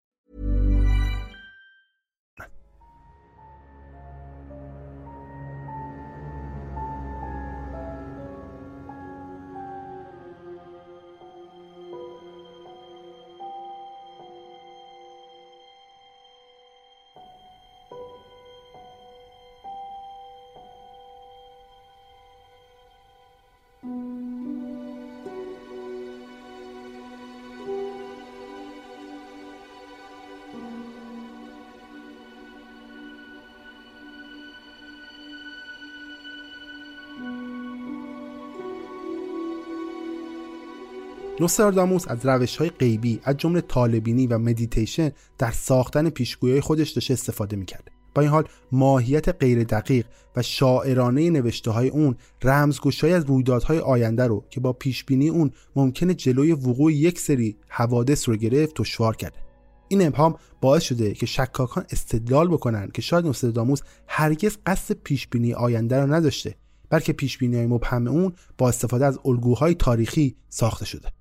نوستراداموس از روش های غیبی از جمله طالبینی و مدیتیشن در ساختن پیشگویی خودش داشته استفاده می‌کرد. با این حال ماهیت غیر دقیق و شاعرانه نوشته های اون رمزگشایی از رویدادهای آینده رو که با پیشبینی اون ممکنه جلوی وقوع یک سری حوادث رو گرفت دشوار کرده این ابهام باعث شده که شکاکان استدلال بکنن که شاید نوستراداموس هرگز قصد پیشبینی آینده رو نداشته بلکه پیشبینی های مبهم اون با استفاده از الگوهای تاریخی ساخته شده.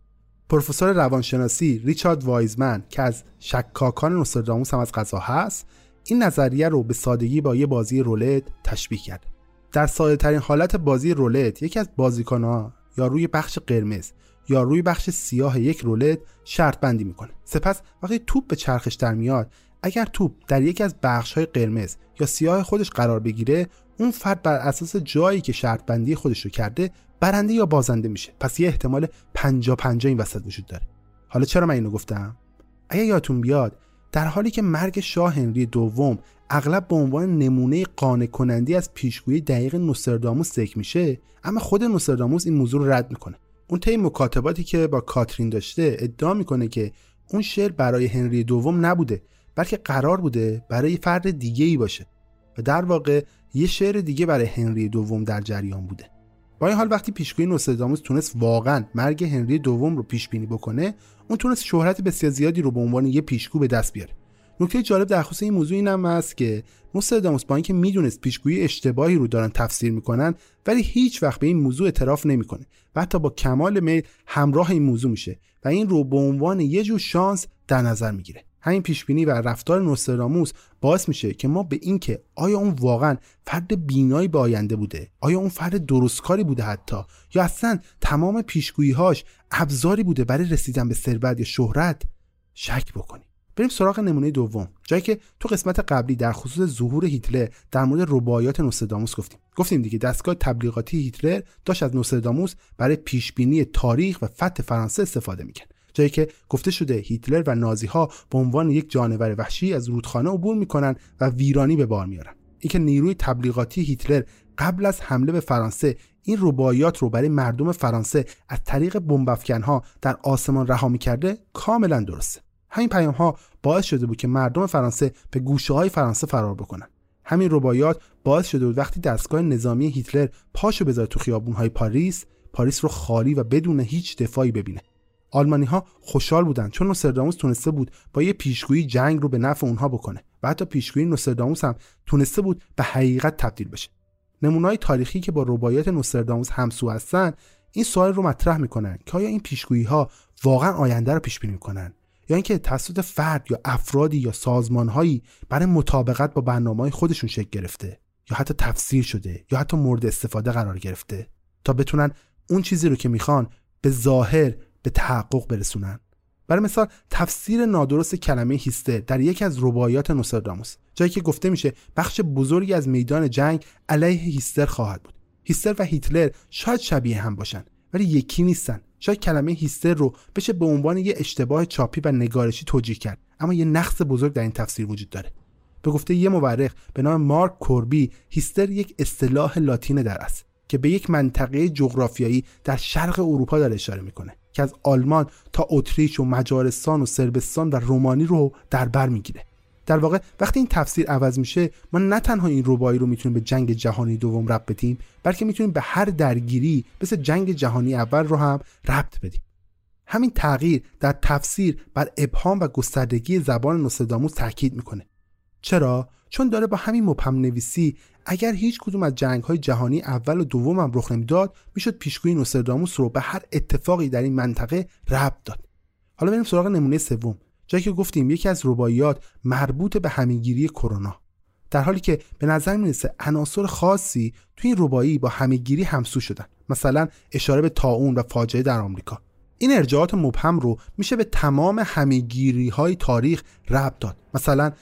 پروفسور روانشناسی ریچارد وایزمن که از شکاکان نوستراداموس هم از غذا هست این نظریه رو به سادگی با یه بازی رولت تشبیه کرد. در ساده ترین حالت بازی رولت یکی از بازیکنها یا روی بخش قرمز یا روی بخش سیاه یک رولت شرط بندی می‌کنه. سپس وقتی توپ به چرخش در میاد اگر توپ در یکی از بخش های قرمز یا سیاه خودش قرار بگیره اون فرد بر اساس جایی که شرط بندی خودش رو کرده برنده یا بازنده میشه. پس یه احتمال 50 50 این وسط وجود داره. حالا چرا من اینو گفتم؟ اگه یادتون بیاد در حالی که مرگ شاه هنری دوم اغلب به عنوان نمونه قانع کننده از پیشگویی دقیق نوستراداموس ذکر میشه اما خود نوستراداموس این موضوع رو رد می‌کنه. اون طی مکاتباتی که با کاترین داشته ادعا می‌کنه که اون شعر برای هنری دوم نبوده بلکه قرار بوده برای فرد دیگه ای باشه. و در واقع یه شعر دیگه برای هنری دوم در جریان بوده. با این حال وقتی پیشگویی نوستراداموس تونست واقعا مرگ هنری دوم رو پیش بینی بکنه اون تونست شهرت بسیار زیادی رو به عنوان یه پیشگو به دست بیاره. نکته جالب در خصوص این موضوع اینم است که نوستراداموس با اینکه می‌دونست پیشگویی اشتباهی رو دارن تفسیر می‌کنن ولی هیچ وقت به این موضوع اعتراف نمی‌کنه و حتی با کمال میل همراه این موضوع میشه و این رو به عنوان یه جور شانس در نظر می‌گیره. همین پیشبینی و رفتار نوستراموس باعث میشه که ما به اینکه آیا اون واقعا فرد بینایی به آینده بوده؟ آیا اون فرد درستکاری بوده حتی؟ یا اصلا تمام پیشگوییهاش ابزاری بوده برای رسیدن به ثروت یا شهرت؟ شک بکنیم. بریم سراغ نمونه دوم جایی که تو قسمت قبلی در خصوص ظهور هیتلر در مورد رباعیات نوستراداموس گفتیم. گفتیم دیگه دستگاه تبلیغاتی هیتلر داشت از نوستراداموس برای پیشبینی تاریخ و فتح فرانسه استفاده می‌کرد. جایی که گفته شده هیتلر و نازی ها به عنوان یک جانور وحشی از رودخانه عبور می‌کنن و ویرانی به بار میارن. اینکه نیروی تبلیغاتی هیتلر قبل از حمله به فرانسه این رباعیات رو برای مردم فرانسه از طریق ها در آسمان رها می‌کرده کاملا درسته. همین پیام ها باعث شده بود که مردم فرانسه به گوشه های فرانسه فرار بکنن. همین رباعیات باعث شده بود وقتی دستگاه نظامی هیتلر پاشو بذاره تو خیابون های پاریس پاریس رو خالی و بدون هیچ دفاعی ببینه. آلمانی ها خوشحال بودن چون نوستراداموس تونسته بود با یه پیشگویی جنگ رو به نفع اونها بکنه و حتی پیشگویی نوستراداموس هم تونسته بود به حقیقت تبدیل بشه. نمونه‌های تاریخی که با رباعیات نوستراداموس همسو هستن این سوال رو مطرح می‌کنن که آیا این پیشگویی ها واقعا آینده رو پیش بینی می‌کنن؟ یا اینکه توسط فرد یا افرادی یا سازمانهایی برای مطابقت با برنامه خودشون شکل گرفته؟ یا حتی تفسیر شده؟ یا حتی مورد استفاده قرار گرفته؟ تا بتونن اون چیزی رو که می‌خوان به ظاهر به تحقق برسونن. برای مثال تفسیر نادرست کلمه هیستر در یکی از رباعیات نوستراداموس جایی که گفته میشه بخش بزرگی از میدان جنگ علیه هیستر خواهد بود. هیستر و هیتلر شاید شبیه هم باشن ولی یکی نیستن. شاید کلمه هیستر رو بشه به عنوان یه اشتباه چاپی و نگارشی توجیه کرد اما یه نقص بزرگ در این تفسیر وجود داره. به گفته یه مورخ به نام مارک کوربی هیستر یک اصطلاح لاتین در است. که به یک منطقه جغرافیایی در شرق اروپا داره اشاره می‌کنه که از آلمان تا اتریش و مجارستان و سربستان و رومانی رو در بر می‌گیره. در واقع وقتی این تفسیر عوض میشه ما نه تنها این ربایی رو می‌تونیم به جنگ جهانی دوم ربط بدیم بلکه می‌تونیم به هر درگیری مثل جنگ جهانی اول رو هم ربط بدیم. همین تغییر در تفسیر بر ابهام و گستردگی زبان نوستراداموس تاکید می‌کنه. چرا؟ چون داره با همین مبهم نویسی اگر هیچ کدوم از جنگ های جهانی اول و دوم هم رخ نمی‌داد می‌شد پیشگویی نوستراداموس رو به هر اتفاقی در این منطقه ربط داد. حالا بریم سراغ نمونه سوم جایی که گفتیم یکی از رباعیات مربوط به همهگیری کرونا. در حالی که به نظر می‌رسه عناصر خاصی توی این ربایی با همهگیری همسو شدن مثلا اشاره به تاون و فاجعه در آمریکا. این ارجاعات مبهم رو میشه به تمام همهگیری های تاریخ ربط داد. مثلا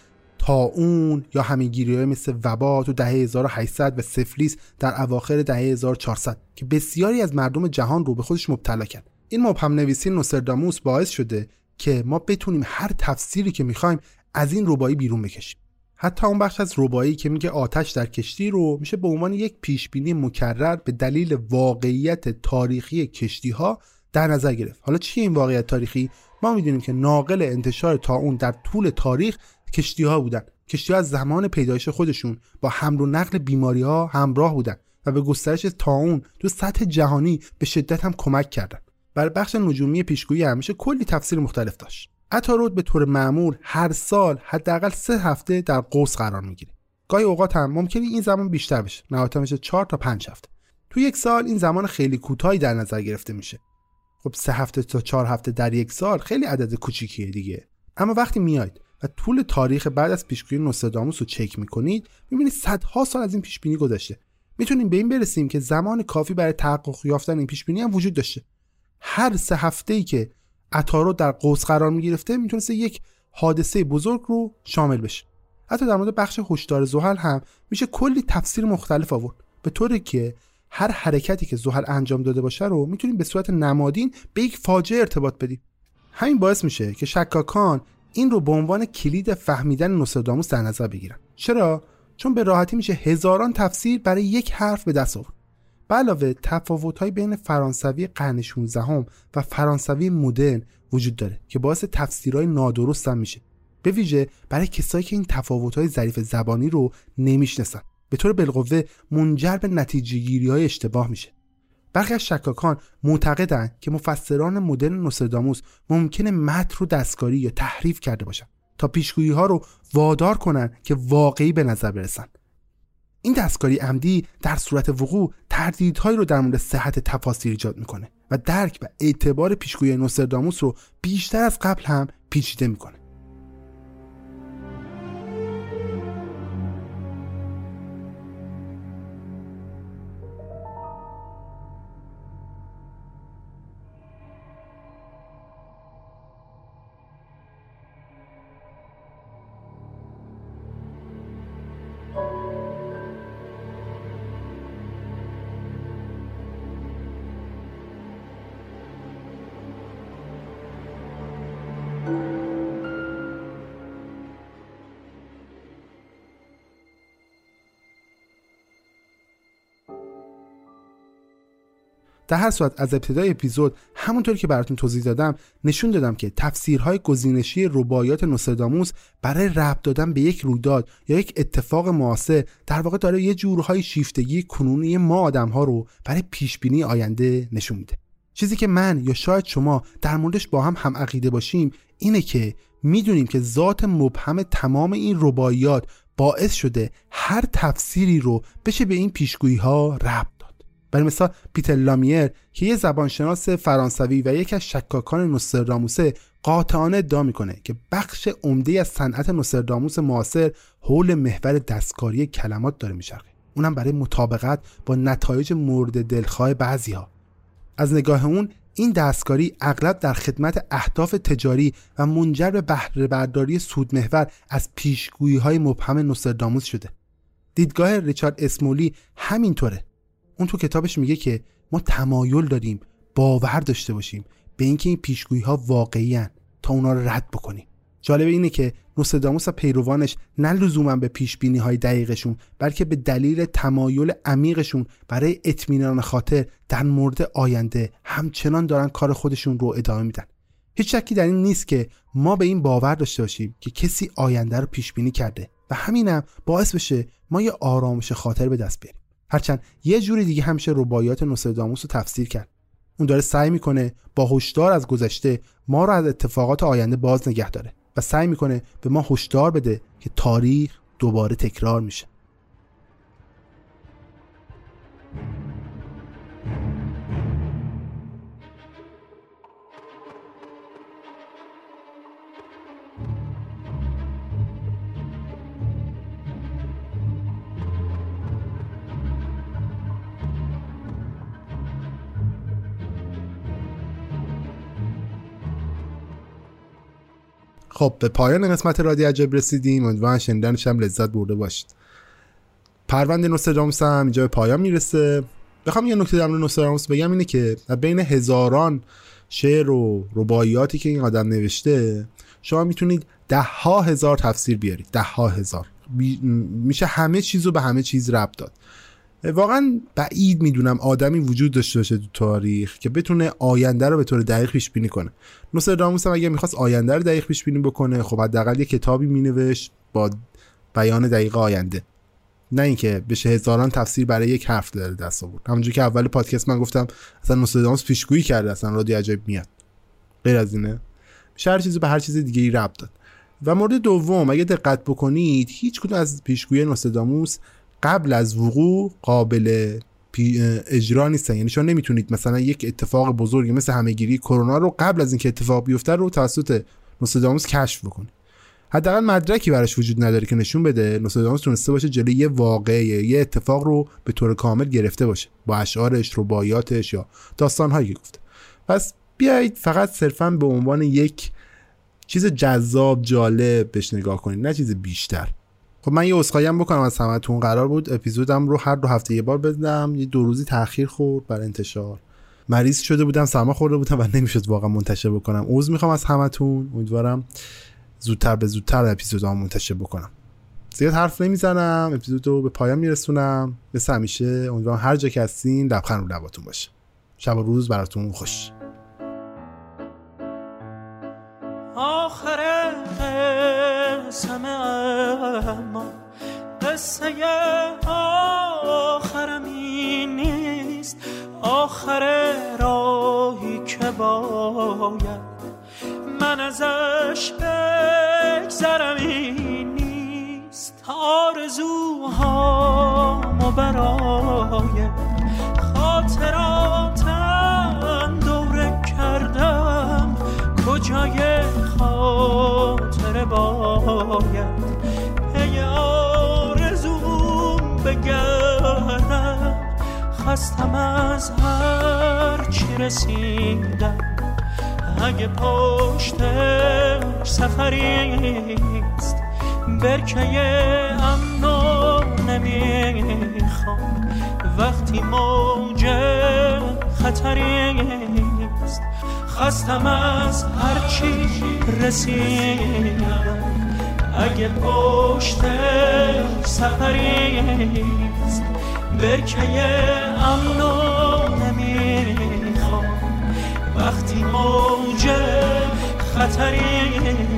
تاون یا همهگیری های مثل وبا تو دهه 1800 و سفلیس در اواخر دهه 1400 که بسیاری از مردم جهان رو به خودش مبتلا کرد. این مبهم نویسی نوستراداموس باعث شده که ما بتونیم هر تفسیری که می‌خوایم از این ربایی بیرون بکشیم. حتی اون بخش از ربایی که میگه آتش در کشتی رو میشه به عنوان یک پیشبینی مکرر به دلیل واقعیت تاریخی کشتی ها در نظر گرفت. حالا چی این واقعیت تاریخی؟ ما می‌دونیم که ناقل انتشار تاون در طول تاریخ کشتی ها بودن. کشتی ها از زمان پیدایش خودشون با حمل و نقل بیماری ها همراه بودن و به گسترش تاون تو سطح جهانی به شدت هم کمک کردن. بر بخش نجومی پیشگویی همیشه کلی تفسیر مختلف داشت. عطارد به طور معمول هر سال حداقل سه هفته در قوس قرار می‌گیره. گاهی اوقات هم ممکنه این زمان بیشتر بشه. نهایتا میشه 4 تا 5 هفته. تو یک سال این زمان خیلی کوتاهی در نظر گرفته میشه. خب سه هفته تا چهار هفته در یک سال خیلی عدد کوچیکیه دیگه. اما وقتی میاید و طول تاریخ بعد از پیشگویی نوستراداموس رو چک می‌کنید می‌بینید صدها سال از این پیشبینی گذشته. می‌تونیم به این برسیم که زمان کافی برای تحقق یافتن این پیشبینی هم وجود داشته. هر سه هفته ای که عطارو در قوس قرار می گرفته می‌تونسته یک حادثه بزرگ رو شامل بشه. حتی در مورد بخش هشدار زحل هم میشه کلی تفسیر مختلف آورد. به طوری که هر حرکتی که زحل انجام داده باشه رو می‌تونیم به صورت نمادین به یک فاجعه ارتباط بدیم. همین باعث میشه که شکاکان این رو به عنوان کلید فهمیدن نوستراداموس در نظر بگیرن چرا؟ چون به راحتی میشه هزاران تفسیر برای یک حرف به دست آورد. به علاوه تفاوت‌های بین فرانسوی قرن 16 و فرانسوی مدرن وجود داره که باعث تفسیرهای نادرست هم میشه. به ویژه برای کسایی که این تفاوت‌های ظریف زبانی رو نمی‌شناسن. به طور بالقوه منجر به نتیجه های اشتباه میشه. برخی از شکاکان معتقدند که مفسران مدرن نوستراداموس ممکنه متن رو دستکاری یا تحریف کرده باشن تا پیشگویی ها رو وادار کنن که واقعی به نظر برسن. این دستکاری عمدی در صورت وقوع تردیدهایی رو در مورد صحت تفاسیر ایجاد می‌کنه و درک و اعتبار پیشگویی نوستراداموس رو بیشتر از قبل هم پیچیده می‌کنه. در هر صورت از ابتدای اپیزود همونطور که براتون توضیح دادم نشون دادم که تفسیرهای گزینشی رباعیات نوستراداموس برای ربط دادن به یک رویداد یا یک اتفاق معاصر در واقع داره یه جورهای شیفتگی کنونی ما آدمها رو برای پیشبینی آینده نشون میده. چیزی که من یا شاید شما در موردش با هم هم عقیده باشیم اینه که می‌دونیم که ذات مبهم تمام این رباعیات باعث شده هر تفسیری رو بشه به این پیشگویی ها ربط برای مثال پیتر لامیر که یه زبانشناس فرانسوی و یکی از شکاکان نوستراداموسه قاطعانه ادعا می‌کنه که بخش عمده از صنعت نوستراداموس معاصر حول محور دستکاری کلمات داره میچرخه. اونم برای مطابقت با نتایج مورد دلخواه بعضیها. از نگاه اون این دستکاری اغلب در خدمت اهداف تجاری و منجر به بهره برداری سودمحور از پیشگویی های مبهم نوستراداموس شده. دیدگاه ریچارد اسمولی همینطوره. اون تو کتابش میگه که ما تمایل داریم باور داشته باشیم به اینکه این پیشگویی ها واقعی تا اونا رو رد بکنیم. جالب اینه که نوستراداموس و پیروانش نه لزوما به پیش بینی های دقیقشون بلکه به دلیل تمایل عمیقشون برای اطمینان خاطر در مورد آینده همچنان دارن کار خودشون رو ادامه میدن. هیچ شکی در این نیست که ما به این باور داشته باشیم که کسی آینده رو پیش بینی کرده و همینم باعث بشه ما یه آرامش خاطر به دست بیاریم. هرچند یه جوری دیگه همیشه رباعیات نوستراداموس رو تفسیر کرد. اون داره سعی می‌کنه با هشدار از گذشته ما رو از اتفاقات آینده باز نگه داره و سعی می‌کنه به ما هشدار بده که تاریخ دوباره تکرار میشه. خب به پایان قسمت رادی عجب رسیدیم. امیدوارم شنیدنش هم لذت برده باشید. پرونده نوستراداموس هم اینجا به پایان می‌رسه. بخوام یه نکته در مورد بگم اینه که بین هزاران شعر و رباعیاتی که این آدم نوشته شما می‌تونید ده ها هزار تفسیر بیارید. ده ها هزار میشه همه چیز رو به همه چیز ربط داد. واقعا بعید می‌دونم آدمی وجود داشته باشه تو تاریخ که بتونه آینده رو به طور دقیق پیش بینی کنه. نوستراداموس هم اگه می‌خواست آینده رو دقیق پیش بینی بکنه خب حداقل یه کتابی مینوشت با بیان دقیق آینده. نه اینکه بشه هزاران تفسیر برای یک حرف داره دست آورد. همونجوری که اول پادکست من گفتم اصلا نوستراداموس پیشگویی کرده اصلا رادیو عجایب میاد. غیر از اینه. هر چیزی به هر چیز دیگه ای ربط داد. و مورد دوم اگه دقت بکنید هیچ کدوم از پیشگویی نوستراداموس قبل از وقوع قابل اجرا نیستن. یعنی شما نمی‌تونید مثلا یک اتفاق بزرگی مثل همهگیری کرونا رو قبل از اینکه اتفاق بیفته رو توسط نوستراداموس کشف بکنید حداقل مدرکی براش وجود نداره که نشون بده نوستراداموس تونسته باشه جلوی یه واقعه یه اتفاق رو به طور کامل گرفته باشه. با اشعارش رباعیاتش یا داستانهایی که گفته. پس بیایید فقط صرفا به عنوان یک چیز جذاب جالب بهش نگاه کنید نه چیز بیشتر. خب من یه اسخایم بکنم از همتون. قرار بود اپیزودم رو هر دو هفته یه بار بدم. یه دو روزی تاخیر خورد بر انتشار. مریض شده بودم سرما خورده بودم و نمی‌شد واقعا منتشر بکنم. عذر می‌خوام از همتون. امیدوارم زودتر به زودتر اپیزودام منتشر بکنم. زیاد حرف نمی‌زنم. اپیزود رو به پایان میرسونم. مثل همیشه امیدوارم هر جا که هستین لبخند رو لباتون باشه. شب و روز براتون خوش. اما قصه آخرم این نیست. آخر راهی که باید من ازش بگذرم این نیست. آرزوهامو برای خاطراتم دوره کردم. کجای خاطر باید؟ خستم از هر چی رسیدم. اگه پشت سفریست برکه امنو نمی‌خوام. وقتی موج خطریست خستم از هرچی رسیدم. اگه پشت سفریست برکه امنو نمی‌خوام. وقتی موج خطری